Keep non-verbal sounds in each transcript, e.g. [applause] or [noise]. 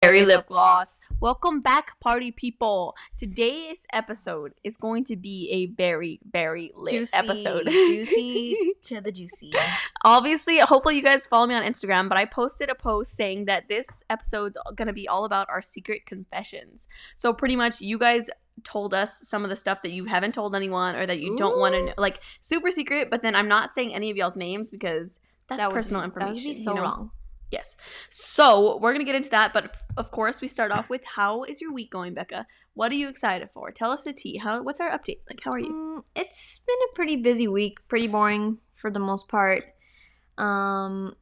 Berry lip gloss. Welcome back, party people. Today's episode is going to be a very, very lit Juicy, episode. juicy [laughs] to the juicy. Obviously, hopefully you guys follow me on Instagram, but I posted a post saying that this episode's gonna be all about our secret confessions. So pretty much you guys told us some of the stuff that you haven't told anyone or that you don't want to know like super secret, but then I'm not saying any of y'all's names because that's That personal be, information. That would be you so know? wrong. Yes. So we're gonna get into that, but f- of course we start off with how is your week going, Becca? What are you excited for? Tell us the tea. How? What's our update? Like, how are you? Mm, it's been a pretty busy week, pretty boring for the most part. Um,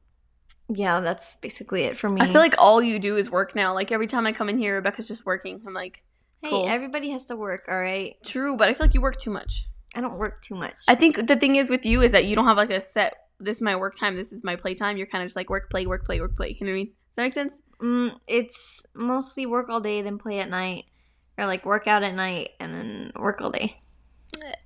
yeah, that's basically it for me. I feel like all you do is work now. Like every time I come in here, Rebecca's just working. I'm like, hey, cool. everybody has to work, all right? true, but I feel like you work too much. I don't work too much. I think the thing is with you is that you don't have like a set. This is my work time. This is my play time. You're kind of just like work, play, work, play, work, play. You know what I mean? Does that make sense? mm, it's mostly work all day, then play at night, or like work out at night and then work all day.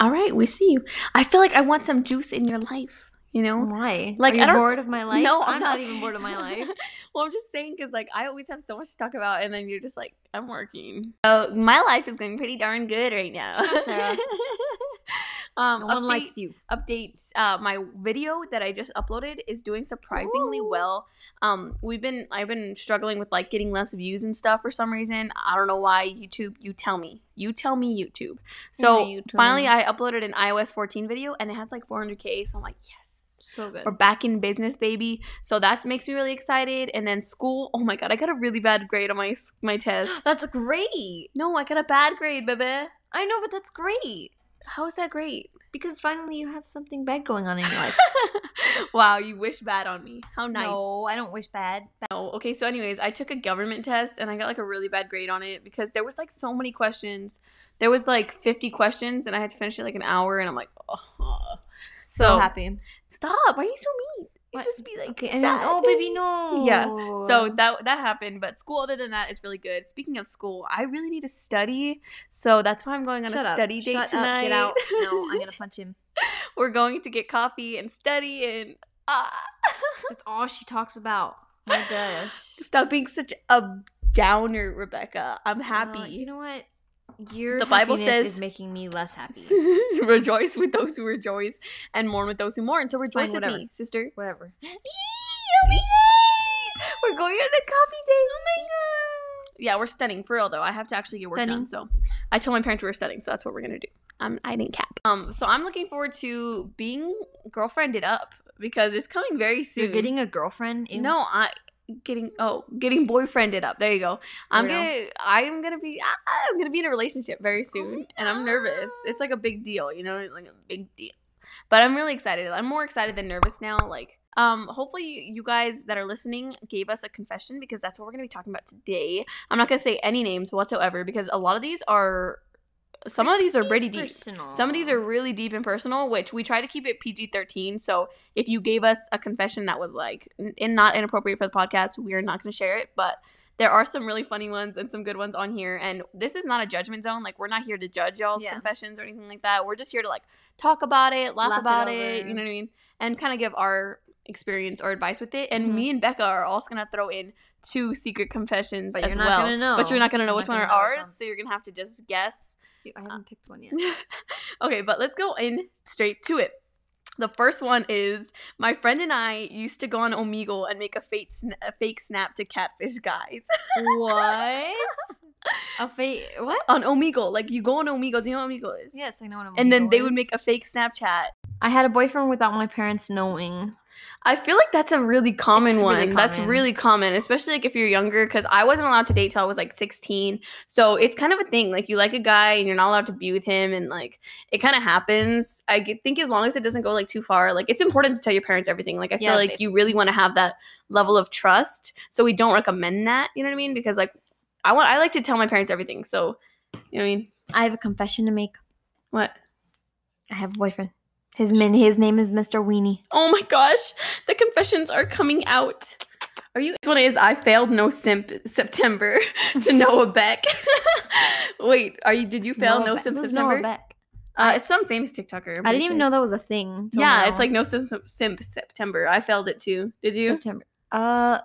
All right, we see you. I feel like I want some juice in your life. You know? Why? Like, Are you I don't- bored of my [laughs] life? No, I'm, I'm not not. even bored of my [laughs] life. well, I'm just saying because like I always have so much to talk about, and then you're just like, I'm working. So my life is going pretty darn good right now. Sarah. [laughs] um, No one update- likes you. updates uh my video that i just uploaded is doing surprisingly Ooh. well um we've been i've been struggling with like getting less views and stuff for some reason i don't know why youtube you tell me you tell me youtube so Yeah, YouTube. finally i uploaded an ios 14 video and it has like 400k so i'm like yes So good. we're back in business baby so that makes me really excited and then school oh my god i got a really bad grade on my my test [gasps] That's great. no i got a bad grade baby I know, but that's great. How is that great Because finally you have something bad going on in your life. [laughs] wow you wish bad on me how nice No, I don't wish bad. No. Okay, so anyways, I took a government test and I got like a really bad grade on it because there was like so many questions. There was like 50 questions and I had to finish it like an hour and I'm like, oh. So, So, happy. stop. Why are you so mean? What? supposed to be like Okay, and then oh baby no. Yeah. So that that happened, but school other than that is really good. Speaking of school, I really need to study. So that's why I'm going on Shut a up. study date Shut tonight. Up, get out. No, I'm gonna [laughs] punch him. We're going to get coffee and study and ah. [laughs] That's all she talks about. My gosh. Stop being such a downer, Rebecca. I'm happy. Uh, you know what? Your The Bible says- is making me less happy. [laughs] rejoice with those who rejoice and mourn with those who mourn. So rejoice with whatever. me, sister. Whatever. [gasps] We're going on a coffee date. Oh my god. Yeah, we're studying for real though. I have to actually get work done. So I told my parents we were studying, so that's what we're gonna do. Um, I didn't cap. Um, so I'm looking forward to being girlfriended up because it's coming very soon. You're getting a girlfriend. Ew. no, I getting oh getting boyfriended up. There you go. I'm gonna I'm gonna be I'm gonna be in a relationship very soon, and I'm nervous. It's like a big deal, you know, like a big deal. But I'm really excited. I'm more excited than nervous now. Like, um, hopefully you, you guys that are listening gave us a confession because that's what we're gonna be talking about today. I'm not gonna say any names whatsoever because a lot of these are some of these are pretty deep. Personal. Some of these are really deep and personal, which we try to keep it PG 13. So if you gave us a confession that was like and not inappropriate for the podcast, we are not going to share it. But there are some really funny ones and some good ones on here. And this is not a judgment zone. Like we're not here to judge y'all's Yeah. confessions or anything like that. We're just here to like talk about it, laugh, Laugh about it, over. You know what I mean? And kind of give our experience or advice with it. And Mhm. me and Becca are also gonna throw in two secret confessions But as you're not well. gonna know. But you're not gonna know You're which not one are gonna know which ours, so you're gonna have to just guess. I uh, haven't picked one yet. [laughs] okay, but let's go in straight to it. The first one is my friend and I used to go on Omegle and make a fake sn- a fake snap to catfish guys what? [laughs] A fake what? on Omegle. Like you go on Omegle. Do you know what Omegle is? Yes, I know what I'm. And then they would make a fake Snapchat. I had a boyfriend without my parents knowing. I feel like that's a really common one. really That's really common, especially like if you're younger. Because I wasn't allowed to date till I was like 16, so it's kind of a thing. Like you like a guy and you're not allowed to be with him, and like it kind of happens. I think as long as it doesn't go like too far, like it's important to tell your parents everything. Like I feel like you really want to have that level of trust. So we don't recommend that. You know what I mean? Because like I want, I like to tell my parents everything. So you know what I mean? I have a confession to make. What? I have a boyfriend. His min his name is Mr. Weenie. Oh my gosh, the confessions are coming out. Are you? This one is I failed no simp September [laughs] to Noah [laughs] Beck. [laughs] Wait, are you? Did you fail Noah no Beck- simp who's September? Noah Beck? Uh, it's some famous TikToker. I'm I didn't even sure. know that was a thing. Yeah, now. it's like no simp, simp September. I failed it too. Did you? September. Uh, I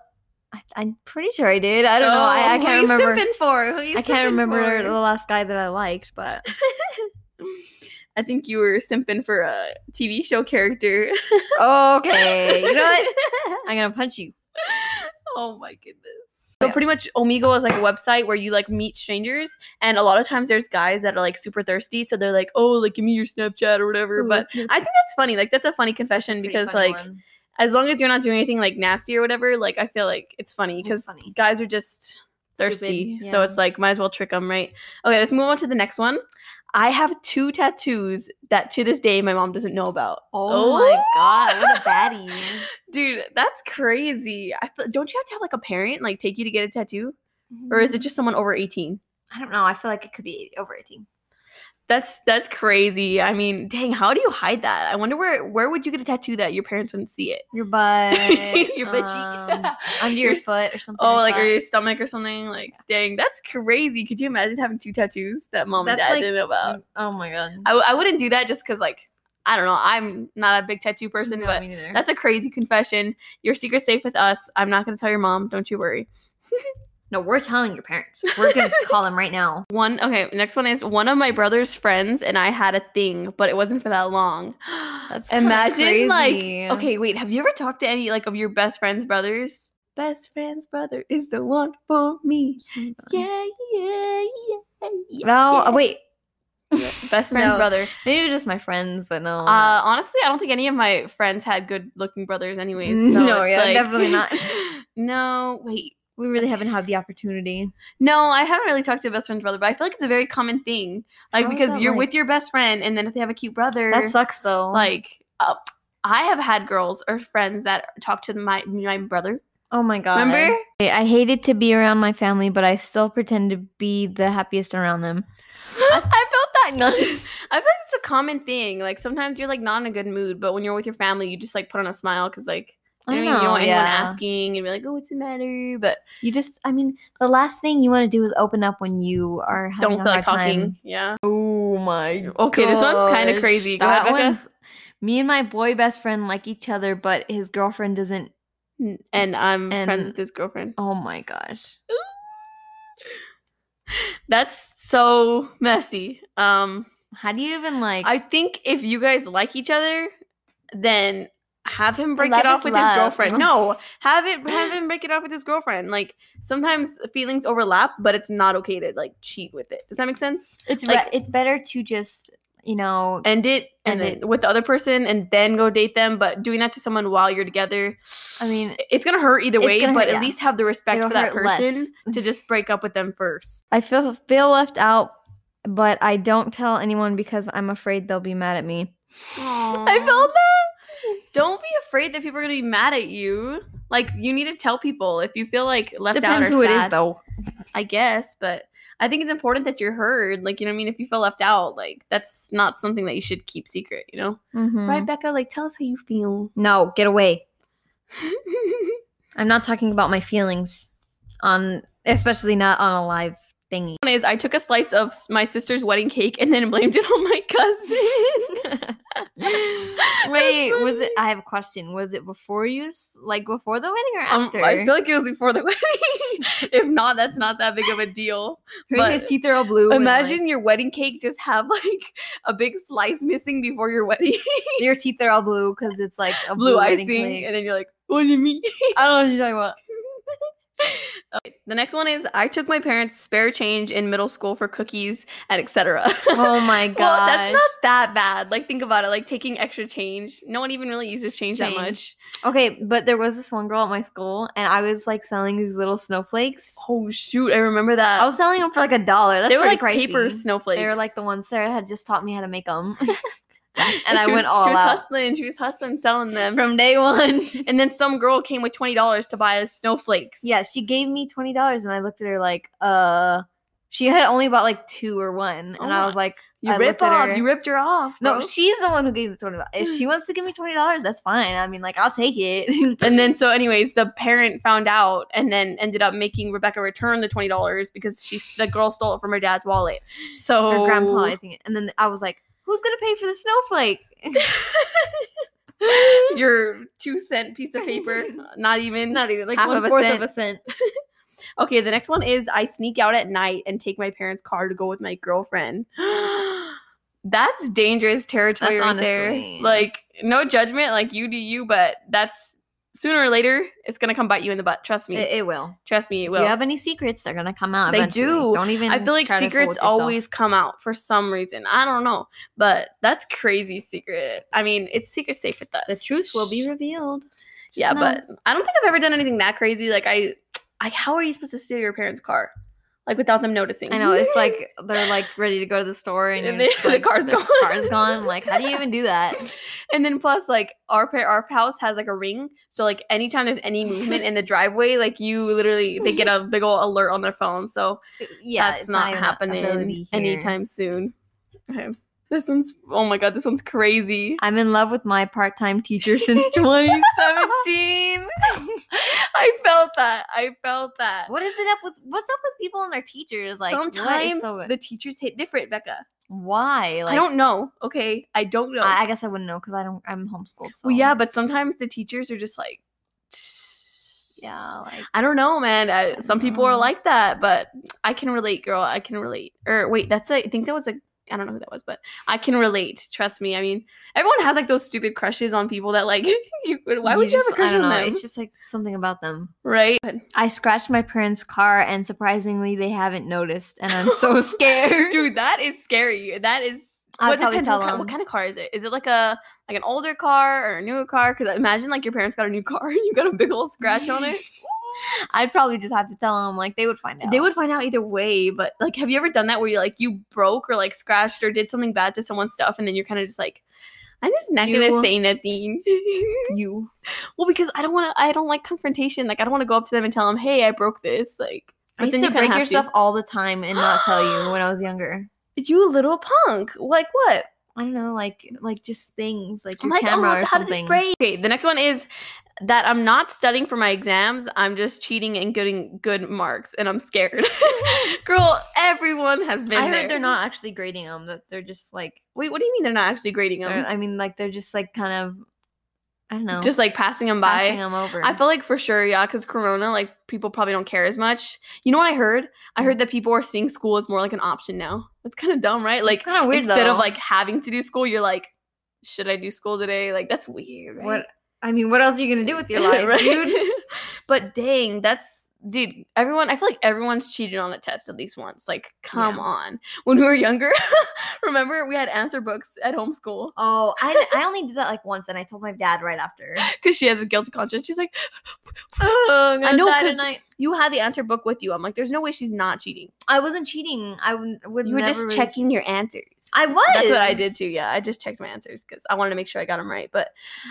I, I'm pretty sure I did. I don't know. I, I Oh, who can't you remember. Simping for? Who you I can't remember for? the last guy that I liked, but I think you were simping for a TV show character. okay. You know what? [laughs] I'm gonna punch you. oh my goodness. So Yeah. pretty much Omegle is like a website where you like meet strangers and a lot of times there's guys that are like super thirsty so they're like oh like give me your Snapchat or whatever but I think that's funny like that's a funny confession because funny like one. as long as you're not doing anything like nasty or whatever like I feel like it's funny because funny. guys are just thirsty so it's like might as well trick them right okay let's move on to the next one I have two tattoos that to this day my mom doesn't know about Oh, oh my god, what a [laughs] baddie. Dude, that's crazy. I feel, don't you have to have like a parent like take you to get a tattoo, or is it mm-hmm. just someone over eighteen? I don't know. I feel like it could be over 18. That's that's crazy. I mean, dang, how do you hide that? I wonder where where would you get a tattoo that your parents wouldn't see it? Your butt. [laughs] your butt um, cheek, [laughs] under your Your foot or something. Oh, like that. or your stomach or something. Like, dang, that's crazy. Could you imagine having two tattoos that mom and dad like- didn't know about? Oh my god. I wouldn't do that just because like I don't know. I'm not a big tattoo person, No, but that's a crazy confession. Your secret's safe with us. I'm not gonna tell your mom. Don't you worry. [laughs] no, we're telling your parents. [laughs] We're gonna call them right now. One okay, next one is one of my brother's friends and I had a thing, but it wasn't for that long. [gasps] That's imagine crazy. like okay, wait, have you ever talked to any like of your best friend's brothers? Best friend's brother is the one for me. [laughs] Yeah, yeah, yeah. yeah No, yeah. wait. [laughs] best friend's No. brother. Maybe just my friends, but no. Uh, honestly, I don't think any of my friends had good looking brothers, anyways. So No, yeah, like- definitely not. no, wait, we really haven't had the opportunity. No, I haven't really talked to a best friend's brother, but I feel like it's a very common thing. Like How because you're like? with your best friend, and then if they have a cute brother, That sucks though. like uh, I have had girls or friends that talk to my my brother. oh my god. Remember? I hated to be around my family, but I still pretend to be the happiest around them. I, [laughs] I felt that. I feel like it's a common thing. Like sometimes you're like not in a good mood, but when you're with your family, you just like put on a smile because like I don't know, what I mean? you don't want know, anyone yeah. asking and be like, oh, what's the matter? But You just, I mean, the last thing you want to do is open up when you are having don't a feel like talking. time. Yeah. Oh my. Okay, this one's kind of crazy. Go That ahead, Becca. one's. Me and my boy best friend like each other, but his girlfriend doesn't. And I'm friends with his girlfriend. Oh my gosh. That's so messy. Um, How do you even like? I think if you guys like each other, then have him break Love it off with love. his girlfriend. No, [laughs] have it have him break it off with his girlfriend. Like sometimes feelings overlap, but it's not okay to like cheat with it. Does that make sense? it's like- re- it's better to just you know. End it and End then with the other person and then go date them. But doing that to someone while you're together, I mean, it's gonna hurt either way. But hurt, at yeah. least have the respect It'll for that person [laughs] to just break up with them first. I feel feel left out, but I don't tell anyone because I'm afraid they'll be mad at me. I felt that. Don't be afraid that people are gonna be mad at you. Like you need to tell people if you feel like left out Depends or who it sad, is though. I guess, but I think it's important that you're heard. Like you know what I mean. If you feel left out, like that's not something that you should keep secret. You know, Mhm. right, Becca? Like tell us how you feel. No, get away. [laughs] I'm not talking about my feelings on, especially not on a live thingy. Is I took a slice of my sister's wedding cake and then blamed it on my cousin. [laughs] [laughs] [laughs] Wait, was it? I have a question. Was it before you, like before the wedding or Um, after? I feel like it was before the [laughs] wedding. if not, that's not that big of a deal. [laughs] But his teeth are all blue. and, like, Imagine your wedding cake just have like a big slice missing before your wedding, your teeth are all blue because it's like a blue blue, icing, cake. and then you're like, "What do you mean?" I don't know what you're talking about. Okay, the next one is I took my parents' spare change in middle school for cookies and etc. Oh my god. [laughs] well, that's not that bad. Like think about it, like taking extra change. No one even really uses change, that much. Okay, but there was this one girl at my school, and I was like selling these little snowflakes. Oh shoot, I remember that. I was selling them for like a dollar. That's they were like pricey. paper snowflakes. They were like the ones Sarah had just taught me how to make them, [laughs] [laughs] and, And I she went was, all She was out hustling. She was hustling, selling them. from day [laughs] one. and then some girl came with twenty dollars to buy snowflakes. yeah, she gave me twenty dollars, and I looked at her like, uh, she had only bought like two or one, and Oh I was like, you I rip looked at off. her- You ripped her off. no, she's the one who gave the twenty dollars. If she [sighs] wants to give me twenty dollars, that's fine. I mean, like, I'll take it. [laughs] And then so anyways, the parent found out and then ended up making Rebecca return the twenty dollars because she the girl stole it from her dad's wallet. So Her grandpa, I think. And then I was like, who's gonna pay for the snowflake? [laughs] your [laughs] two cent piece of paper. [laughs] Not even. Not even like Half one of a fourth cent. of a cent. Okay, the next one is I sneak out at night and take my parents' car to go with my girlfriend. [gasps] that's dangerous territory That's right there. Like, no judgment, like you do you, but that's sooner or later it's gonna come bite you in the butt. Trust me. It, it will. Trust me, it will. If you have any secrets, they're gonna come out. They eventually. do. Don't even. I feel like try to fool secrets always come out for some reason. I don't know, but that's crazy secret. I mean, it's secret safe with us. The truth will be revealed. Just yeah, know. but I don't think I've ever done anything that crazy. Like I, I how are you supposed to steal your parents' car, like without them noticing? I know it's like they're like ready to go to the store and, And they- [laughs] the like, car's the gone. Car's gone. Like, how do you even do that? [laughs] And then plus, like our par- our house has like a ring, so like anytime there's any movement in the driveway, like you literally they get a [laughs] big ol' alert on their phone. So So, yeah, that's it's not, even happening anytime soon. Okay. This one's oh my god, this one's crazy. I'm in love with my part-time teacher since 2017. I felt that. I felt that. what is it up with? What's up with people and their teachers? Like, Sometimes so, the teachers hit different, Becca. why? Like, I don't know. Okay, I don't know. I, I guess I wouldn't know because I don't. I'm homeschooled. So well, yeah, but sometimes the teachers are just like, yeah, like I don't know, man. I, some people are like that, but I can relate, girl. I can relate. Or wait, that's a, I think that was a. I don't know who that was, but I can relate. Trust me. I mean, everyone has like those stupid crushes on people that like. [laughs] you, why would you just- have a crush I on know. them? It's just like something about them. right? I scratched my parents' car, and surprisingly, they haven't noticed, and I'm so [laughs] scared. Dude, that is scary. That is. I'd what depends tell what, ki- them. what kind of car is it? Is it like a like an older car or a newer car? Because imagine like your parents got a new car [laughs] and you got a big old scratch on it. I'd probably just have to tell them. Like they would find out. They would find out either way. But like, have you ever done that where you like you broke or like scratched or did something bad to someone's stuff and then you're kind of just like, I'm just not gonna say nothing. [laughs] you. well, because I don't want to. I don't like confrontation. Like I don't want to go up to them and tell them, hey, I broke this. Like, I used to you break your to. stuff all the time and not tell you when I was [gasps] younger. you little punk. Like what? I don't know, like like just things like I'm your like, oh, camera oh, or something. Okay, the next one is that I'm not studying for my exams. I'm just cheating and getting good marks, and I'm scared. [laughs] Girl, everyone has been I heard there. they're not actually grading them. That they're just like, Wait, what do you mean they're not actually grading them? I mean, like they're just like kind of, I don't know, Just like passing them by. passing them over. I feel like for sure, yeah, because Corona, like people probably don't care as much. You know what I heard? I Mm. heard that people are seeing school as more like an option now. That's kind of dumb, right? Like kind of weird instead though. of like having to do school, you're like, should I do school today? Like that's weird, right? what? I mean, what else are you gonna do with your life, [laughs] Right? dude? [laughs] but dang, that's dude. Everyone, I feel like everyone's cheated on a test at least once. Like, come Yeah. on. When we were younger, [laughs] remember we had answer books at homeschool Oh, I I only did that like once, and I told my dad right after. because she has a guilty conscience. She's like, Oh, I know, die 'cause tonight. You had the answer book with you. I'm like, there's no way she's not cheating. I wasn't cheating. I would. would You were just really- checking your answers. I was. That's what I did too. Yeah, I just checked my answers because I wanted to make sure I got them right. But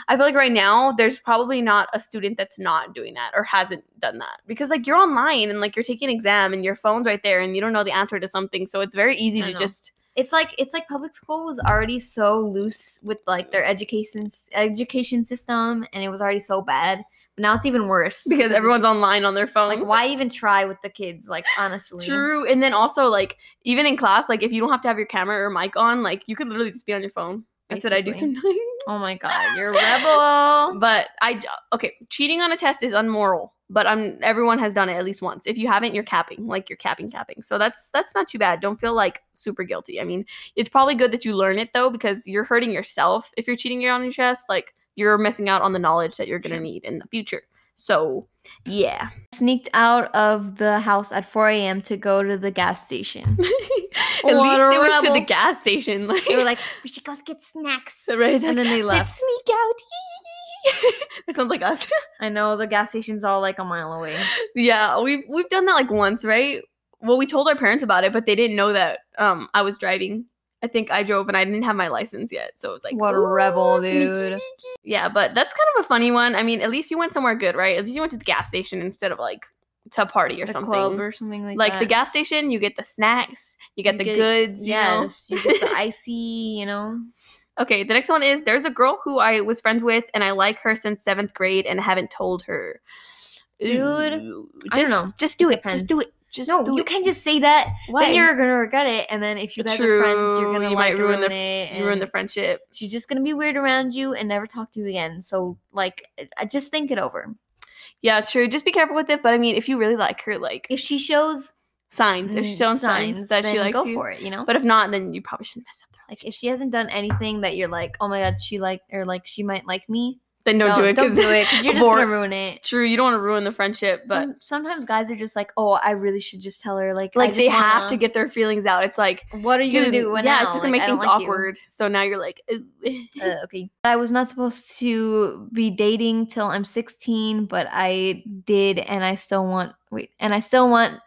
I feel like right now there's probably not a student that's not doing that or hasn't done that because like you're online and like you're taking an exam and your phone's right there and you don't know the answer to something, so it's very easy I to know. just It's like it's like public school was already so loose with like their education education system, and it was already so bad. But now it's even worse because everyone's online on their phones. like, why even try with the kids? Like honestly, True. And then also like even in class, like if you don't have to have your camera or mic on, like you could literally just be on your phone. That's what I do Basically. sometimes. Oh my god, you're a [laughs] rebel. But i okay, cheating on a test is unmoral, but I'm everyone has done it at least once. If you haven't, you're capping, like you're capping capping. So that's that's not too bad. Don't feel like super guilty. I mean, it's probably good that you learn it though because you're hurting yourself if you're cheating on your test. Like you're missing out on the knowledge that you're going to need in the future. So, yeah. Sneaked out of the house at 4 a.m. to go to the gas station. [laughs] at least it was to the gas station. Like, they were like, we should go get snacks. [laughs] right? And then they Let's left. sneak out. [laughs] that sounds like us. [laughs] I know the gas station's all like a mile away. Yeah, we've we've done that like once, right? Well, we told our parents about it, but they didn't know that um I was driving. I think I drove and I didn't have my license yet, so it was like What a rebel, dude." sneaky." Yeah, but that's kind of a funny one. I mean, at least you went somewhere good, right? At least you went to the gas station instead of like to a party or The something. club or something like, like that. the gas station, you get the snacks, you get You the get- goods. You know? Yes, you get the [laughs] icy, you know. Okay, the next one is there's a girl who I was friends with and I like her since seventh grade and haven't told her. Dude, don't just know. just do It it. Just do it. Just no, you it. can't just say that. Why? Then you're gonna regret it, and then if you guys are friends, you're gonna you like might ruin ruin, the- it. You ruin the friendship. She's just gonna be weird around you and never talk to you again. So like, I just think it over. Yeah, true. Just be careful with it. But I mean, if you really like her, like If she shows signs, if she shows mm, showing signs, that she likes go you. for it. You know. But if not, then you probably shouldn't mess up like if she hasn't done anything that you're like, oh my god, she like or like she might like me. Then don't, do it. Don't 'cause- do it because you're [laughs] just gonna ruin it. True, you don't want to ruin the friendship, but Some, sometimes guys are just like, oh, I really should just tell her. Like, like they have to wanna- get their feelings out. It's like, What are you dude, gonna do? When yeah, now? it's just gonna Like, make things like you. awkward. So now you're like, Uh, okay. I was not supposed to be dating till I'm 16, but I did, and I still want. Wait, and I still want.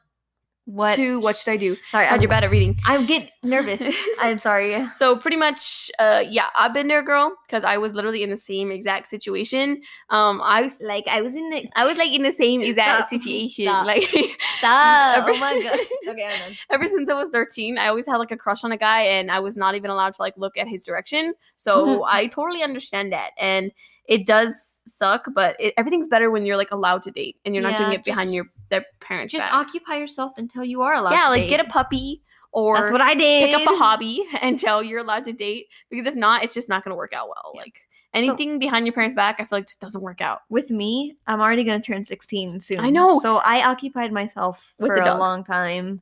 What? to what should I do? Sorry, I'm, you're bad at reading. I get nervous. [laughs] I'm sorry. So pretty much, uh, yeah, I've been there, girl, because I was literally in the same exact situation. Um, I was, Like I was in the. I was like in the same exact Stop. situation. Stop. Like [laughs] Stop. Every- oh my god. [laughs] Okay, I'm done. ever since I was 13, I always had like a crush on a guy, and I was not even allowed to like look at his direction. So Mhm. I totally understand that, and it does suck, but it, everything's better when you're like allowed to date and you're not doing Yeah, it behind your their parents. Just back. occupy yourself until you are allowed. yeah, to like get a puppy or That's what I did. pick up a hobby [laughs] until you're allowed to date because if not it's just not going to work out well Yeah. like anything behind your parents back i feel like just doesn't work out with me, I'm already gonna turn 16 soon. I know. So I occupied myself With for a long time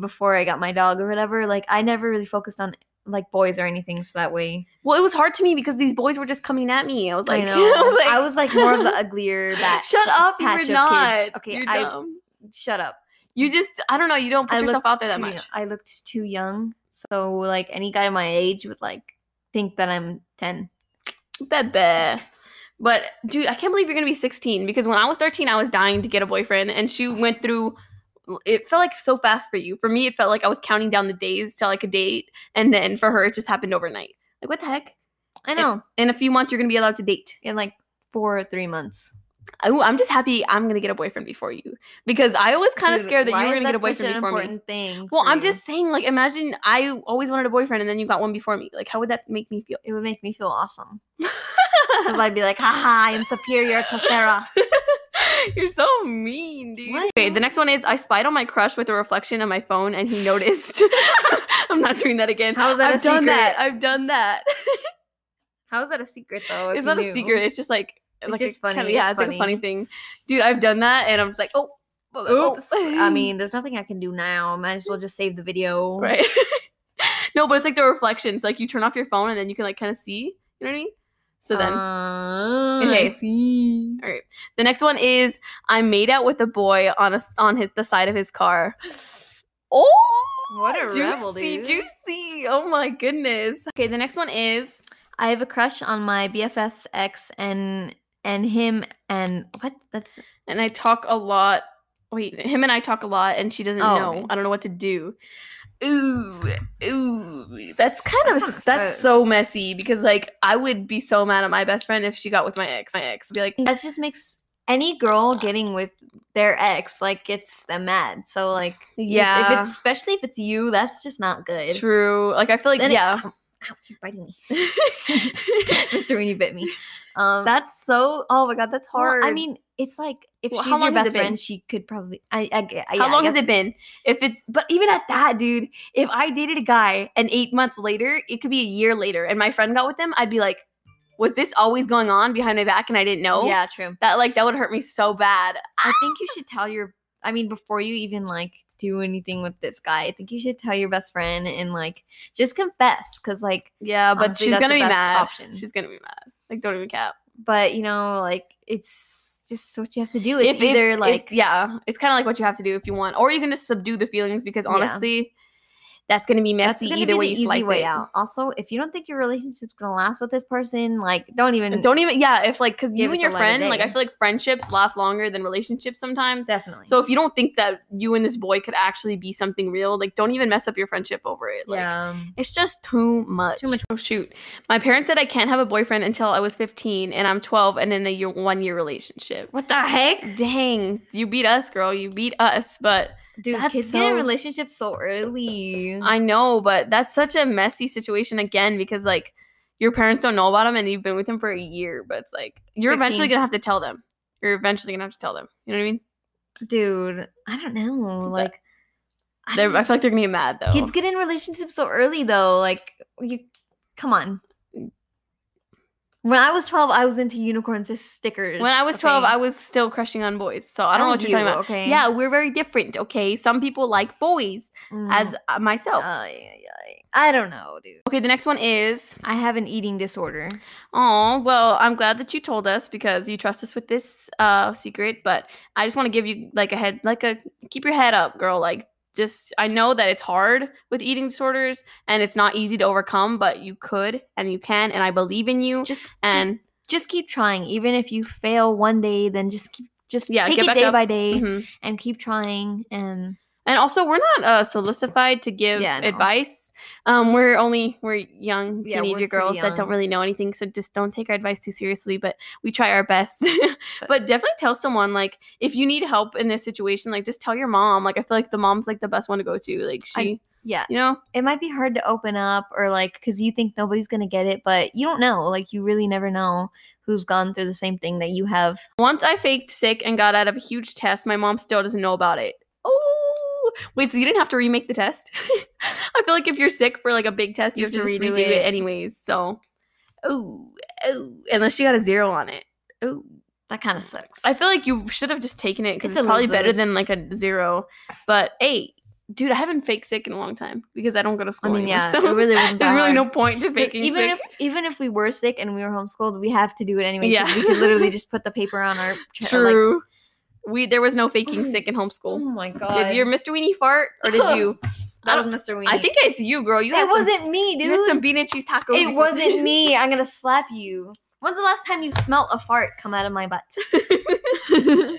before I got my dog or whatever. Like I never really focused on like boys or anything, so that way. well it was hard to me because these boys were just coming at me i was like [laughs] I i was like I was like more of the uglier [laughs] that. shut up patch of not kids. Okay, You're I- dumb. Shut up. you just i don't know you don't put I yourself out there that much young- I looked too young, so like any guy my age would like think that I'm 10. Bebe. But dude, I can't believe you're gonna be 16 because when I was 13, I was dying to get a boyfriend, and she went through. It felt like so fast for you. For me, it felt like I was counting down the days till like a date, and then for her, it just happened overnight. Like what the heck? I know. In a few months, you're gonna be allowed to date. In like four or three months. Ooh, I'm just happy I'm gonna get a boyfriend before you because I was kind of scared that you were gonna get a boyfriend an before me. Thing Well, I'm you? just saying, like, imagine I always wanted a boyfriend and then you got one before me. Like, how would that make me feel? It would make me feel awesome. [laughs] Because I'd be like, haha, I am superior to Sarah. [laughs] [laughs] You're so mean, dude. What? Okay, the next one is I spied on my crush with a reflection on my phone and he noticed. [laughs] I'm not doing that again. How is that I've a done secret? that. I've done that. [laughs] How is that a secret though? it's not a secret. It's just like It's like just a kinda- funny, yeah, it's it's like a funny funny. thing. Dude, I've done that and I'm just like, oh, oh, oh. Oops. I mean, there's nothing I can do now. Might as well just save the video. right. no, but it's like the reflections. Like you turn off your phone and then you can like kind of see. You know what I mean? So then Uh, Okay. I see. All right. The next one is I made out with a boy on a on his the side of his car. [gasps] Oh, What a juicy, rebel, dude. Juicy. Oh my goodness. Okay, the next one is I have a crush on my BFF's ex and and him and what? That's and I talk a lot. Wait, him and I talk a lot and she doesn't Oh, know. okay. I don't know what to do. Ooh, ooh. That's kind of kinda that's so messy because like I would be so mad at my best friend if she got with my ex. My ex I'd be like, that just makes any girl getting with their ex like gets them mad. So like Yeah. if it's especially if it's you, that's just not good. true. Like I feel like Then it- yeah. Ow, he's biting me. [laughs] Mr. Weenie bit me. Um that's so. Oh my god, that's well, hard. I mean, it's like if Well, she's your best friend, she could probably. I, I, ge- How yeah, I long has it been? If it's but even at that, dude, if I dated a guy and eight months later, it could be a year later, and my friend got with him, I'd be like, was this always going on behind my back and I didn't know? Yeah, true. That like that would hurt me so bad. I think you should tell your. I mean, before you even like do anything with this guy, I think you should tell your best friend and like just confess, because like, Yeah, but Honestly, she's gonna be mad. option. She's gonna be mad. Like don't even cap. but you know, like it's just what you have to do. It's if either if- like if- yeah, it's kind of like what you have to do if you want, or you can just subdue the feelings because Yeah. That's gonna be that's messy either be way the you easy slice way it. out. Also, if you don't think your relationship's gonna last with this person, like don't even Don't even yeah, if like because you and your friend, like I feel like friendships last longer than relationships sometimes. definitely. So if you don't think that you and this boy could actually be something real, like don't even mess up your friendship over it. Like yeah, um, it's just too much. Too much. Oh shoot. My parents said I can't have a boyfriend until I was 15 and I'm 12 and in a year one year relationship. what the heck, Dang, you beat us, girl. You beat us. But dude? That's kids get in relationships so early. I know, but that's such a messy situation again because like your parents don't know about him and you've been with him for a year, but it's like you're eventually gonna have to tell them. You're eventually gonna have to tell them. You know what I mean? dude, I don't know. Like, I I feel like they're gonna get mad though. kids get in relationships so early though. Like, you, come on. When I was twelve, I was into unicorns as stickers. when I was 12. I was still crushing on boys. So I don't know what you're talking about. Okay. Yeah, we're very different, okay? Some people like boys, as Mm. uh, myself. I don't know, dude. okay, the next one is I have an eating disorder. Oh, well, I'm glad that you told us because you trust us with this uh secret, but I just want to give you like a head like a keep your head up, girl. Like just I know that it's hard with eating disorders and it's not easy to overcome, but you could and you can and I believe in you. Just And just keep trying. Even if you fail one day, then just keep just Yeah, take it day up. by day mhm. and keep trying. And and also we're not uh solicited to give Yeah, I know. advice. Um we're only we're young Yeah, we're teenager girls that don't really know anything, so just don't take our advice too seriously, but we try our best. [laughs] but definitely tell someone like if you need help in this situation, like just tell your mom. Like I feel like the mom's like the best one to go to. Like I- she yeah, you know? it might be hard to open up or like because you think nobody's gonna get it, but you don't know. Like you really never know who's gone through the same thing that you have. Once I faked sick and got out of a huge test, my mom still doesn't know about it. Oh, wait, so you didn't have to remake the test? [laughs] I feel like if you're sick for like a big test, you, have to, just redo it. it. anyways. So, oh, oh, unless you got a zero on it. Oh, That kind of sucks. I feel like you should have just taken it because It's it's, probably better than like a zero. But hey, dude, I haven't faked sick in a long time because I don't go to school. I mean, anymore. yeah, so it really wasn't [laughs] there's really no point to faking even sick. if even if we were sick and we were homeschooled, we have to do it anyway. Yeah. we could literally [laughs] just put the paper on our like- True. We there was no faking oh. sick in homeschool. oh my god! Did your Mr. Weenie fart or did you? [laughs] that was Mr. Weenie. I think it's you, girl. You it wasn't me, You had some dude. bean and cheese tacos. It wasn't me. [laughs] I'm gonna slap you. When's the last time you smelt a fart come out of my butt? [laughs]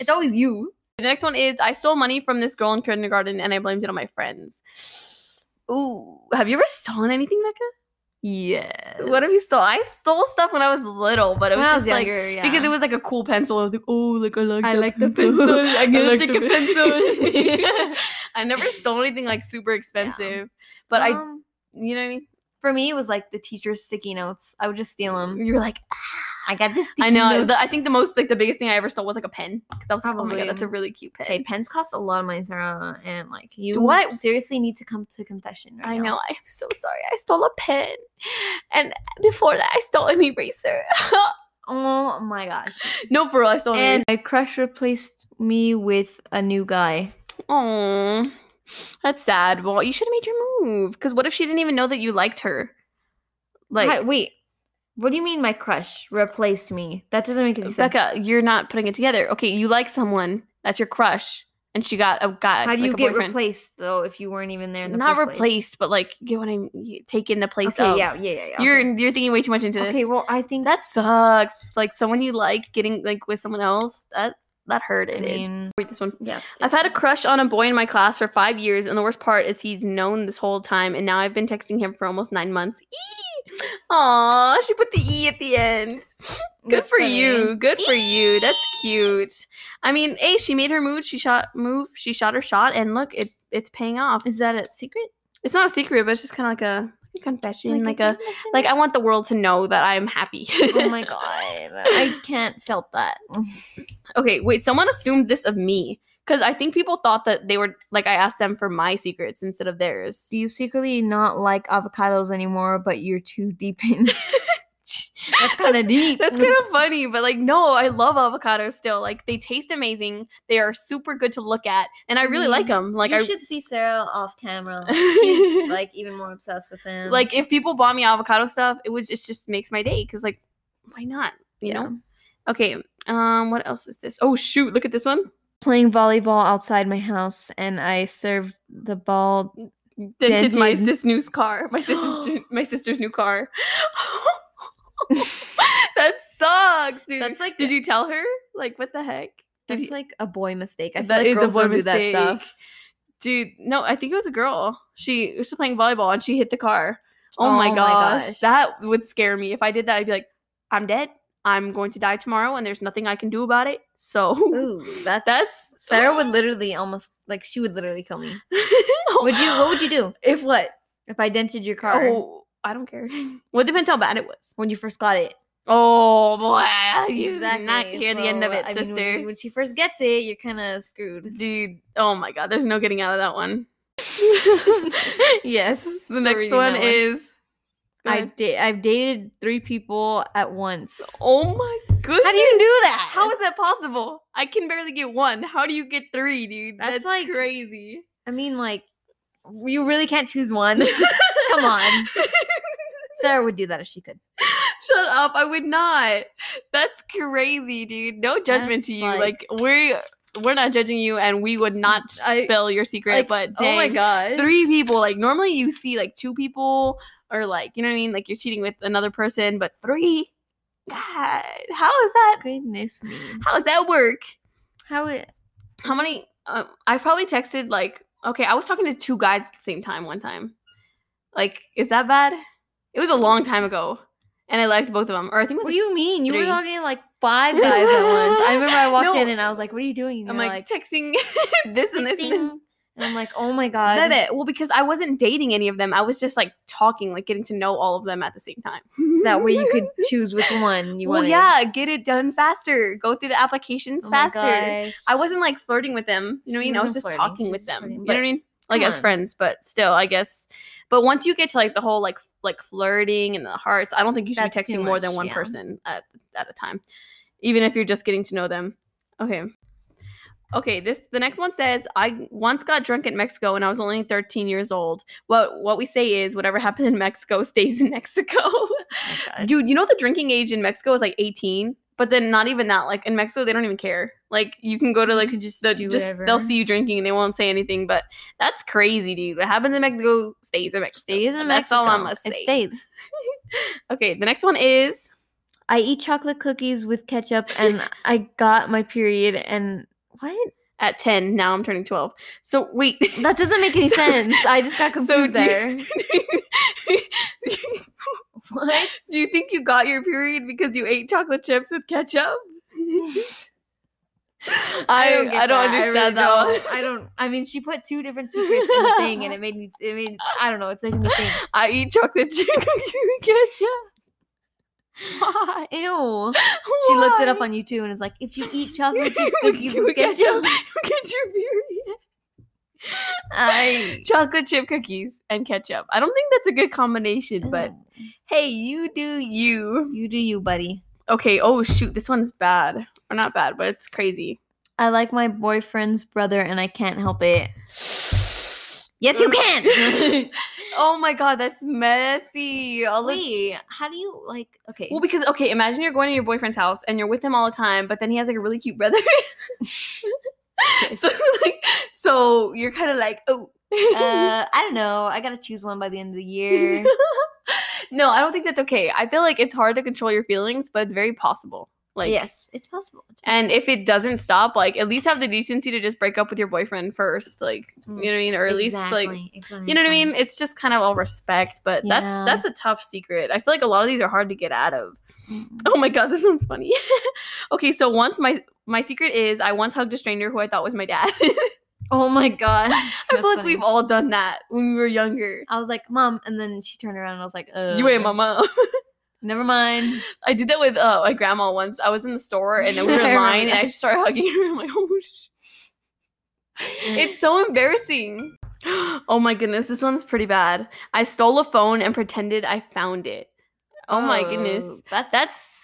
It's always you. the next one is I stole money from this girl in kindergarten and I blamed it on my friends. Ooh, have you ever stolen anything, Becca? Yeah. What have you stole? I stole stuff when I was little, but it was I just was like yeah. because it was like a cool pencil. I was like, oh, like I like I the like the pencil. I'm [laughs] gonna like take the a pencil. [laughs] I never stole anything like super expensive, but I, Um, you know what I mean. for me, it was like the teacher's sticky notes. I would just steal them. You're like, I got this. I know. The, I think the most like the biggest thing I ever stole was like a pen because I was like, oh, oh my god, that's a really cute pen. Okay, pens cost a lot of money, Sarah, and like you Do I- seriously need to come to confession. Right I now. know. I'm so sorry. I stole a pen, and before that, I stole an eraser. [laughs] Oh my gosh. no, for real, I stole an And eraser. my crush replaced me with a new guy. Oh, that's sad. Well, you should have made your move. Because what if she didn't even know that you liked her? Like, Hi- wait, what do you mean my crush replaced me? That doesn't make any sense. Becca, you're not putting it together. Okay, you like someone. That's your crush, and she got a guy. How do like you a get boyfriend. replaced though if you weren't even there in the Not first place? replaced, but like you get what I'm you taking the place Okay, of. yeah, yeah, yeah. yeah. You're okay. you're thinking way too much into this. okay. Well, I think that sucks. Like someone you like getting like with someone else. That that hurt. I It mean, Read this one. yeah. I've had a crush on a boy in my class for five years, and the worst part is he's known this whole time, and now I've been texting him for almost nine months. Eee! Aw, she put the E at the end. Good That's for funny. you. Good for you. That's cute. I mean, hey, she made her mood. She shot move. She shot her shot, and look, it it's paying off. Is that a secret? It's not a secret, but it's just kind of like a, a confession, like, a confession? like I want the world to know that I'm happy. oh [laughs] my god, I can't felt that. okay, wait. Someone assumed this of me because I think people thought that they were like I asked them for my secrets instead of theirs. Do you secretly not like avocados anymore, but you're too deep in? [laughs] That's kind of deep. That's kind of funny, but like, no, I love avocados still. Like, they taste amazing. They are super good to look at, and I really like Mm, them. Like, you I should see Sarah off camera. [laughs] She's like even more obsessed with him. like if people bought me avocado stuff, it would it just makes my day because like, why not? You Yeah. know. Okay. Um. What else is this? Oh shoot! Look at this one. Playing volleyball outside my house, and I served the ball. Dented my Dented. sis new car. My [gasps] sister's my sister's new car. [laughs] that sucks, dude. That's like Did you tell her? Like, what the heck? Did that's he- like a boy mistake. I feel That like is a boy don't do that mistake. Dude, no, I think it was a girl. She was playing volleyball and she hit the car. Oh, Oh my, my gosh. gosh. That would scare me. If I did that, I'd be like, I'm dead. I'm going to die tomorrow and there's nothing I can do about it. So Ooh, [laughs] that's that's Sarah would literally almost like she would literally kill me. [laughs] Would you? What would you do If what? if I dented your car Oh, I don't care. [laughs] Well, it depends how bad it was. when you first got it? Oh boy, you did not Exactly, hear the end of it, I mean, sister. when, when she first gets it, you're kind of screwed. Dude, oh my god, there's no getting out of that one. yes, the next one. is. I da- I've dated three people at once. Oh my goodness. How do you do that? How is that possible? I can barely get one. How do you get three, dude? That's That's, like- crazy. I mean, like, you really can't choose one. [laughs] Come on. [laughs] Sarah would do that if she could. Shut up. I would not. That's crazy, dude. No judgment That's to you. like- Like, we're we're not judging you and we would not I- spill your secret, Like, but oh my god, three people. Like normally you see like two people or like, you know what I mean? Like you're cheating with another person, but three? God, how is that Goodness me. how does that work? How it? How many um, I probably texted like okay, I was talking to two guys at the same time one time. Like, is that bad? It was a long time ago. And I liked both of them. Or I think it was What like, do you mean? You were talking to like five [laughs] guys at once. I remember I walked No. in and I was like, "What are you doing?" And I'm you're like, texting [laughs] this and this and. And I'm like, "Oh my god." Love it. Well, because I wasn't dating any of them. I was just like talking, like getting to know all of them at the same time. So that way you could [laughs] choose which one you well, wanted. yeah, get it done faster. Go through the applications Oh my faster. I wasn't like flirting with them. You know what I mean? I was just flirting, talking she with them. flirting, You know what I mean? Like as on. friends, but still, I guess. But once you get to like the whole like like flirting and the hearts, I don't think you should That's be texting more than one yeah. person at at a time, even if you're just getting to know them. Okay. Okay, this the next one says I once got drunk in Mexico and I was only 13 years old. What what we say is whatever happened in Mexico [laughs] stays in Mexico. Oh. Dude, you know the drinking age in Mexico is like 18, but then not even that. Like in Mexico, they don't even care. Like you can go to like just the, just whatever. they'll see you drinking and they won't say anything. But that's crazy, dude. What happens in Mexico stays in Mexico. Stays in That's Mexico. all I'm gonna It stays. [laughs] Okay, the next one is I eat chocolate cookies with ketchup, and I got my period. And what? at 10. Now I'm turning 12. So wait. That doesn't make any [laughs] sense. I just got So confused you- there. [laughs] What? Do you think you got your period because you ate chocolate chips with ketchup? [sighs] I don't I don't, that. I understand really that don't. one. I don't. I mean, she put two different secrets in the thing, and it made me. I mean, I don't know. It's making me think. I eat chocolate chip [laughs] ketchup. Why? Ew. She looked it up on YouTube and is like, if you eat [laughs] chocolate chip cookies ketchup, with [laughs] ketchup, you get your period. I. [laughs] Chocolate chip cookies and ketchup. I don't think that's a good combination, but hey, you do you. you do you, buddy. Okay, oh shoot, this one's bad. Or not bad, but it's crazy. I like my boyfriend's brother, and I can't help it. Yes, you can. Oh my god, that's messy. Wait, how do you like? Okay. Well, because okay, imagine you're going to your boyfriend's house and you're with him all the time, but then he has like a really cute brother. [laughs] so like, so you're kind of like, oh. uh, I don't know. I gotta choose one by the end of the year. [laughs] no, I don't think that's okay. I feel like it's hard to control your feelings, but it's very possible. Like, yes, it's possible. It's And if it doesn't stop, like at least have the decency to just break up with your boyfriend first, like you know what I mean, or at least like Exactly, you know what I mean. It's just kind of all respect, but Yeah. that's that's a tough secret. I feel like a lot of these are hard to get out of. Mm. Oh my god, this one's funny. [laughs] okay, so once my my secret is I once hugged a stranger who I thought was my dad. [laughs] Oh my god! I feel like we've all done that when we were younger. I was like, mom, and then she turned around and I was like, uh, You ain't my mom. [laughs] Never mind. I did that with uh, my grandma once. I was in the store and then we were [laughs] I in line and I just started hugging her. [laughs] I'm like, oh, it's so embarrassing. [gasps] Oh my goodness, this one's pretty bad. I stole a phone and pretended I found it. Oh, my goodness, Oh, That's that's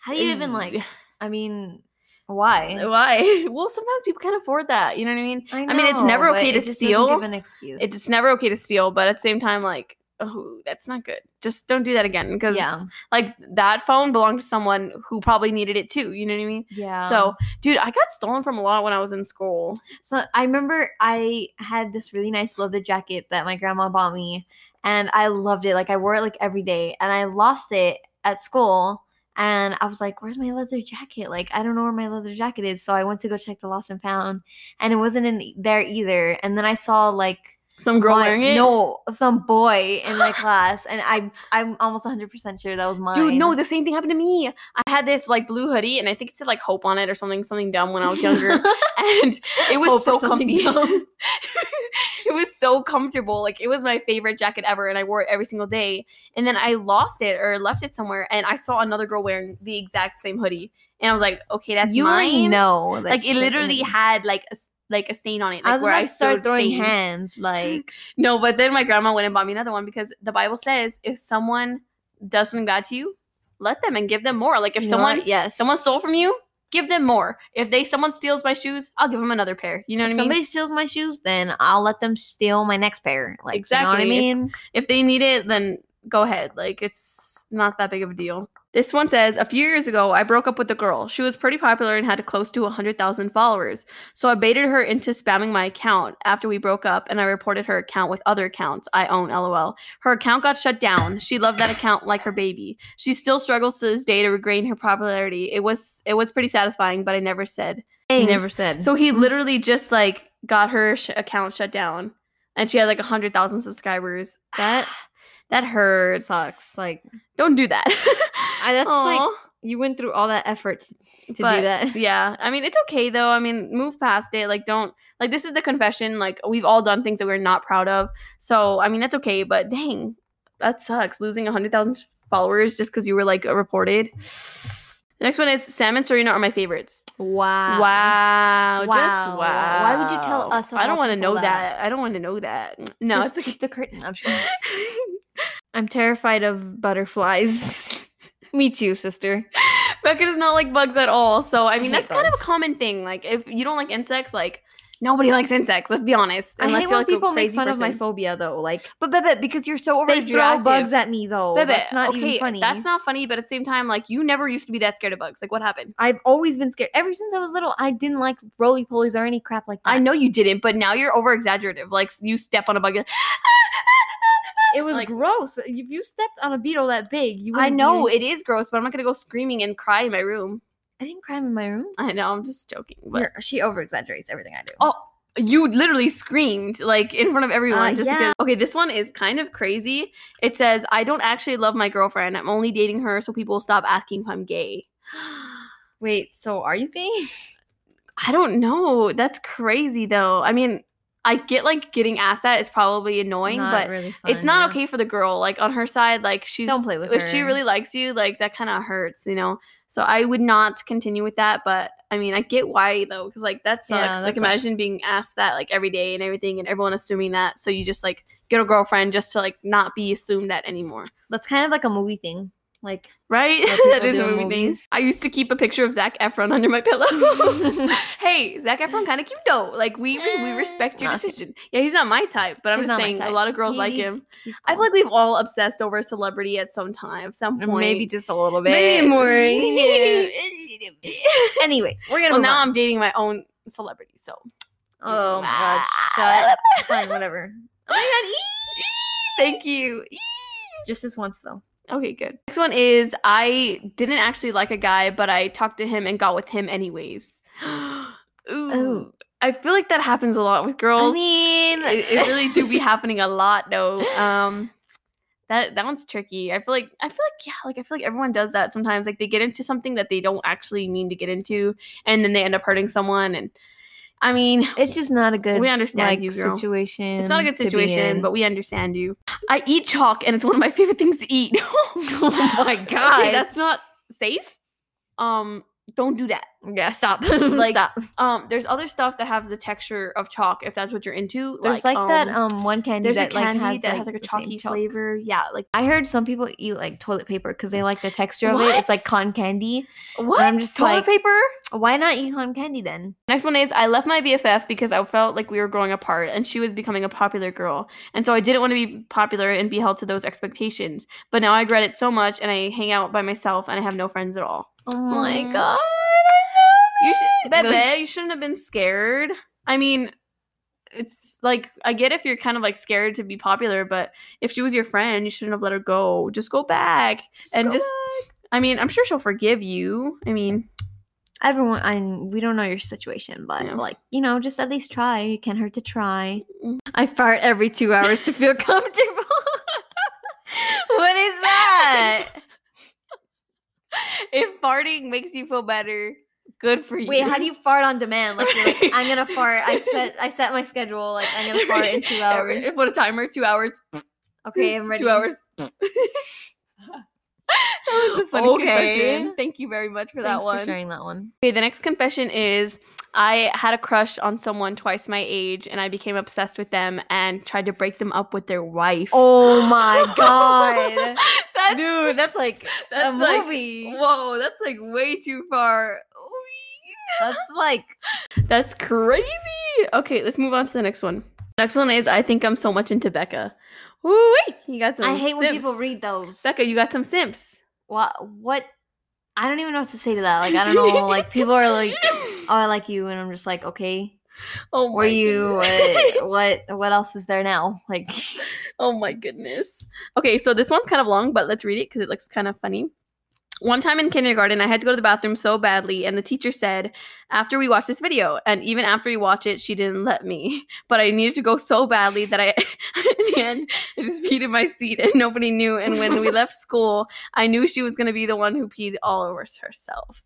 how do you even like? [sighs] I mean, why? why? [laughs] Well, sometimes people can't afford that. You know what I mean? I, mean, it's never okay to it steal. Give an excuse. It's never okay to steal, but at the same time, like, oh, that's not good. Just don't do that again because, yeah, like, that phone belonged to someone who probably needed it too. You know what I mean? yeah. So, dude, I got stolen from a lot when I was in school. So I remember I had this really nice leather jacket that my grandma bought me, and I loved it. Like I wore it like every day, and I lost it at school. And I was like, "Where's my leather jacket? Like I don't know where my leather jacket is." So I went to go check the lost and found, and it wasn't in there either. And then I saw like Some girl one- wearing it. no some boy in my [laughs] class, and I I'm almost 100 percent sure that was mine. Dude, no, the same thing happened to me. I had this like blue hoodie, and I think it said like hope on it or something, something dumb when I was younger. [laughs] and it was Hope so comfy. [laughs] it was so comfortable. Like it was my favorite jacket ever, and I wore it every single day. And then I lost it or left it somewhere, and I saw another girl wearing the exact same hoodie, and I was like, okay, that's you mine. know. that Like it literally had like a like a stain on it. Like I was where I start throwing hands. Like [laughs] No, but then my grandma went and bought me another one because the Bible says if someone does something bad to you, let them and give them more. Like if you someone yes, someone stole from you, give them more. If they someone steals my shoes, I'll give them another pair. You know if what I mean? somebody steals my shoes, then I'll let them steal my next pair. Like Exactly, You know what I it's- mean? if they need it, then go ahead. Like it's not that big of a deal. This one says a few years ago, I broke up with a girl. She was pretty popular and had close to 100,000 followers. So I baited her into spamming my account after we broke up and I reported her account with other accounts I own, lol. Her account got shut down. She loved that account like her baby. She still struggles to this day to regain her popularity. It was it was pretty satisfying, but I never said. He never said. So he literally just like got her sh- account shut down and she had like a 100,000 subscribers. that [sighs] That hurts. sucks. Like Don't do that. I- that's like- you went through all that effort to But, do that. yeah. I mean, it's okay though. I mean, move past it. Like, don't like this is the confession. Like, we've all done things that we're not proud of. So, I mean, that's okay. But dang, that sucks. Losing a hundred thousand followers just because you were like reported. The next one is Sam and Serena are my favorites. Wow. Wow. Just Wow. wow. Why would you tell us I don't want to know that? that. I don't want to know that. [laughs] No, Just it's keep the curtain. I'm, just. [laughs] I'm terrified of butterflies. [laughs] Me too, sister. Becca does not like bugs at all. So I I mean hate that's kind of a common thing. Like if you don't like insects, like nobody likes insects. Let's be honest. I Unless hate you're when like people a make crazy fun of my phobia, though. Like But Bebe, because you're so they throw bugs at me, though. Bebe, That's not okay, even funny. That's not funny, but at the same time, like you never used to be that scared of bugs. Like what happened? I've always been scared. Ever since I was little, I didn't like roly polies or any crap like that. I know you didn't, but now you're over exaggerative. Like you step on a bug. [laughs] it was like- gross. If you stepped on a beetle that big, you. I know it is gross, but I'm not gonna go screaming and cry in my room. I didn't cry in my room. I know, I'm just joking. But You're- she over exaggerates everything I do. Oh, you literally screamed like in front of everyone Uh, just yeah. because. Okay, this one is kind of crazy. It says, "I don't actually love my girlfriend. I'm only dating her so people will stop asking if I'm gay." [gasps] Wait, so are you gay? I don't know. That's crazy though. I mean, I get like getting asked that is probably annoying, Not but really fun, it's not yeah. okay for the girl. Like on her side, like she's Don't play with if her. she really likes you, like that kind of hurts, you know. So I would not continue with that, but I mean, I get why though, because like that sucks. Yeah, that like imagine being asked that like every day and everything, and everyone assuming that. So you just like get a girlfriend just to like not be assumed that anymore, That's kind of like a movie thing. Like right? [laughs] That is a movie thing. movies. I used to keep a picture of Zac Efron under my pillow. [laughs] hey, Zac Efron kind of cute though. Like we we Eh, respect your she- decision. Yeah, he's not my type, but I'm He's just saying a lot of girls like him. he's I feel like we've all obsessed over a celebrity at some time, some point. maybe just a little bit. Maybe more. [laughs] anyway, we're gonna. well, now on. I'm dating my own celebrity, so. Oh my god! Shut. Fine, whatever. Oh my god! Thank you. Just this once though. Okay, good. Next one is I didn't actually like a guy, but I talked to him and got with him anyways. [gasps] Ooh. Oh. I feel like that happens a lot with girls. I mean, it, it really do be [laughs] happening a lot though. Um that that one's tricky. I feel like I feel like yeah, like I feel like everyone does that sometimes. Like they get into something that they don't actually mean to get into and then they end up hurting someone and I mean, It's just not a good. We understand like, you, girl. situation. it's not a good situation, but we understand you. I eat chalk and it's one of my favorite things to eat. [laughs] oh my [laughs] god, Okay, that's not safe. Um don't do that. yeah. Stop. [laughs] [laughs] Like, stop. Um there's other stuff that has the texture of chalk if that's what you're into. There's like, that um one candy there's that a candy like has that like, has like a chalky chalk. flavor. Yeah, like I heard some people eat like toilet paper because they like the texture of it. It's like con candy. what? I'm just toilet like- paper. Why not eat con candy then? Next one is I left my BFF because I felt like we were growing apart and she was becoming a popular girl. And so I didn't want to be popular and be held to those expectations. But now I regret it so much and I hang out by myself and I have no friends at all. Oh my Mm. god. You should, Bebe, you shouldn't have been scared. I mean, it's like I get if you're kind of like scared to be popular, but if she was your friend, you shouldn't have let her go. Just go back. and go just I mean, I'm sure she'll forgive you. I mean, everyone I we don't know your situation, but Yeah. like, you know, just at least try. It can't hurt to try. Mm. I fart every two hours to feel [laughs] comfortable. [laughs] what is that? [laughs] if farting makes you feel better, Good for you. Wait, how do you fart on demand? Like, you're like I'm gonna fart. I [laughs] set I set my schedule. Like I'm gonna fart in two hours. Put a timer. Two hours. Okay, I'm ready. Two hours. [laughs] that was a funny Okay. confession. Thank you very much for that one. for sharing that one. Okay, the next confession is I had a crush on someone twice my age and I became obsessed with them and tried to break them up with their wife. Oh [laughs] my god, that's, dude, that's like that's a like, movie. whoa, that's like way too far. That's like [laughs] That's crazy. Okay, let's move on to the next one. Next one is I think I'm so much into Becca. Woo wait, you got some. I hate when people read those. Becca, you got some simps. what what? I don't even know what to say to that. Like I don't know. Like people are like, [laughs] "Oh, I like you," and I'm just like, "Okay." oh my Were you? Uh, what? What else is there now? [laughs] Like, [laughs] Oh my goodness. Okay, so this one's kind of long, but let's read it because it looks kind of funny. One time in kindergarten, I had to go to the bathroom so badly, and the teacher said, after we watched this video, and even after we watched it, she didn't let me. [laughs] But I needed to go so badly that I, in the end, I just peed in my seat, and nobody knew. And when we left school, I knew she was going to be the one who peed all over herself.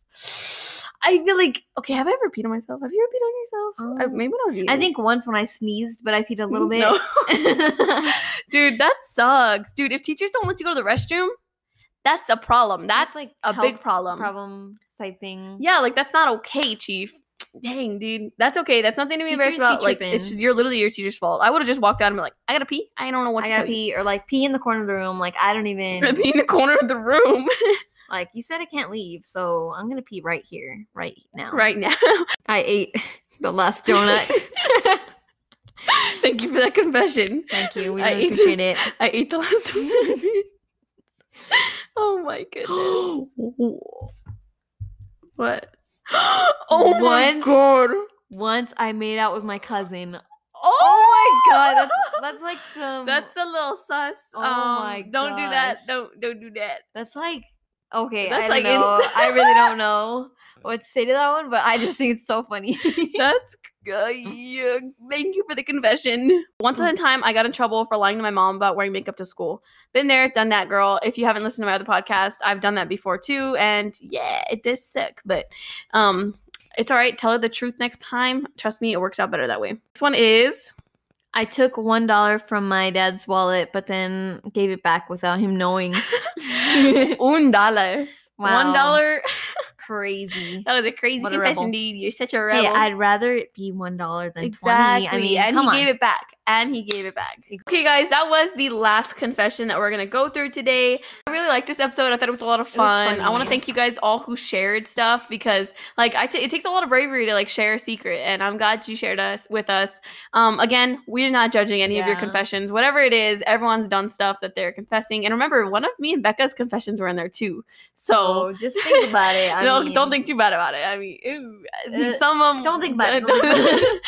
I feel like, okay, have I ever peed on myself? Have you ever peed on yourself? I, Um, maybe when I was I think once when I sneezed, but I peed a little bit. No. [laughs] Dude, that sucks. Dude, if teachers don't let you go to the restroom, that's a problem. That's, like a big problem. Problem type thing. Yeah, like that's not okay, chief. Dang, dude. That's okay. That's nothing to be embarrassed Teachers be about. Like it's just you're literally your teacher's fault. I would have just walked out and been like, I gotta pee. I don't know what I to gotta pee or like pee in the corner of the room. Like I don't [laughs] even pee in the corner of the room [laughs] like you said I can't leave, so I'm gonna pee right here, right now. right now. [laughs] I ate [laughs] the last donut. [laughs] Thank you for that confession. Thank you. We I really ate- appreciate it. I ate the last one. oh my goodness. [gasps] what? [gasps] Oh once, my god. Once I made out with my cousin. Oh, my god, that's that's like some That's a little sus. Oh um, my Don't do that. Don't don't do that. that's like okay. That's I like don't know. ins- I really don't [laughs] know what to say to that one, but I just think it's so funny. [laughs] That's uh, yeah. Thank you for the confession. Once upon a time, I got in trouble for lying to my mom about wearing makeup to school. Been there, done that, girl. If you haven't listened to my other podcast, I've done that before too, and yeah, it does suck, but um, it's all right. Tell her the truth next time. Trust me, it works out better that way. This one is I took one dollar from my dad's wallet, but then gave it back without him knowing. [laughs] [laughs] un dollar. One Wow. dollar. [laughs] Crazy. That was a crazy What confession, rebel. dude. You're such a rebel. Hey, I'd rather it be one dollar than Exactly. twenty. I mean, and come he on. gave it back. And he gave it back. Okay, guys, that was the last confession that we're gonna go through today. I really liked this episode. I thought it was a lot of fun. I want to thank you guys all who shared stuff because, like, I t- it takes a lot of bravery to like share a secret, and I'm glad you shared us with us. Um, again, we're not judging any of your confessions. Whatever it is, everyone's done stuff that they're confessing. And remember, one of me and Becca's confessions were in there too. So. So just think about it. [laughs] I no, mean, don't think too bad about it. I mean, Uh, some of them. don't think about it, don't think about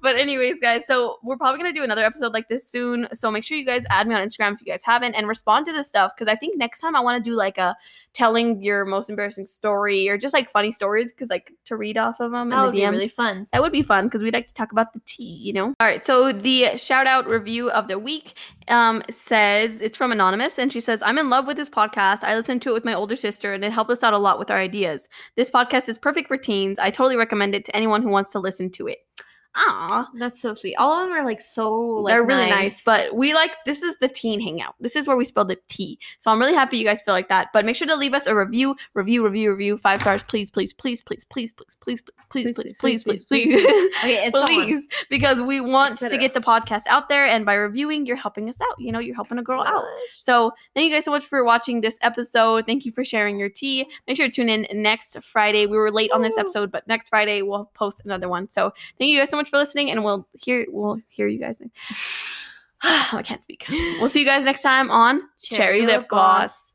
but anyways, guys, so we're probably gonna do another episode like this soon. So make sure you guys add me on Instagram if you guys haven't, and respond to this stuff because I think next time I want to do like a telling your most embarrassing story or just like funny stories because like to read off of them That would the be DMs. really fun. That would be fun because we'd like to talk about the tea, you know? All right, so the shout out review of the week um, says it's from Anonymous, and she says, I'm in love with this podcast. I listened to it with my older sister, and it helped us out a lot with our ideas. This podcast is perfect for teens. I totally recommend it to anyone who wants to listen to it. Aw. That's so sweet. All of them are like so like They're really nice. but we like this is the teen hangout. This is where we spell the T. So I'm really happy you guys feel like that. But make sure to leave us a review, review, review, review, five stars, please, please, please, please, please, please, please, please, please, please, please, please, okay, please, because we want to get the podcast out there, and by reviewing, you're helping us out. You know, you're helping a girl out. So thank you guys so much for watching this episode. Thank you for sharing your tea. Make sure to tune in next Friday. We were late on this episode, but next Friday we'll post another one. So thank you guys so much for listening, and we'll hear we'll hear you guys. [sighs] Oh, I can't speak. We'll see you guys next time on Cherry, Lip Gloss.